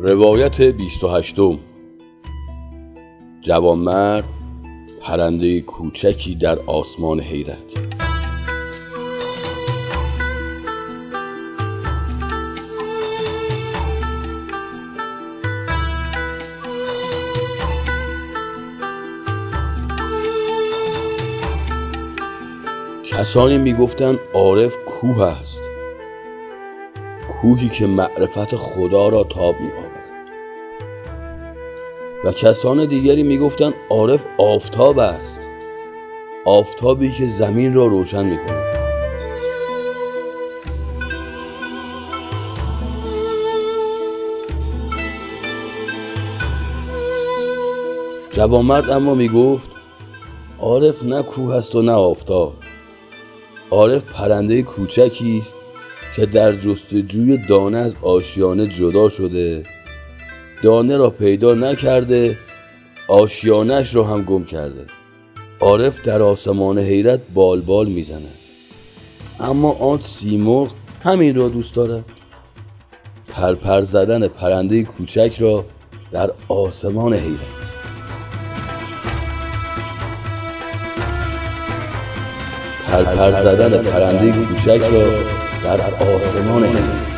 روایت بیست و هشتم. جوانمرد پرنده کوچکی در آسمان حیرت. کسانی می‌گفتند عارف کوه است. کوهی که معرفت خدا را تاب می آورد و کسان دیگری می‌گفتند عارف آفتاب است. آفتابی که زمین را روشن می کند جوانمرد اما می‌گفت عارف نه کوه است و نه آفتاب. عارف پرنده کوچکی است که در جستجوی دانه از آشیانه جدا شده. دانه را پیدا نکرده آشیانش را هم گم کرده. عارف در آسمان حیرت بال بال می‌زند اما آن سیمرغ همین را دوست دارد. پرپر زدن پرنده کوچک را در آسمان حیرت. پرپر زدن پرنده کوچک را در آسمان حیرت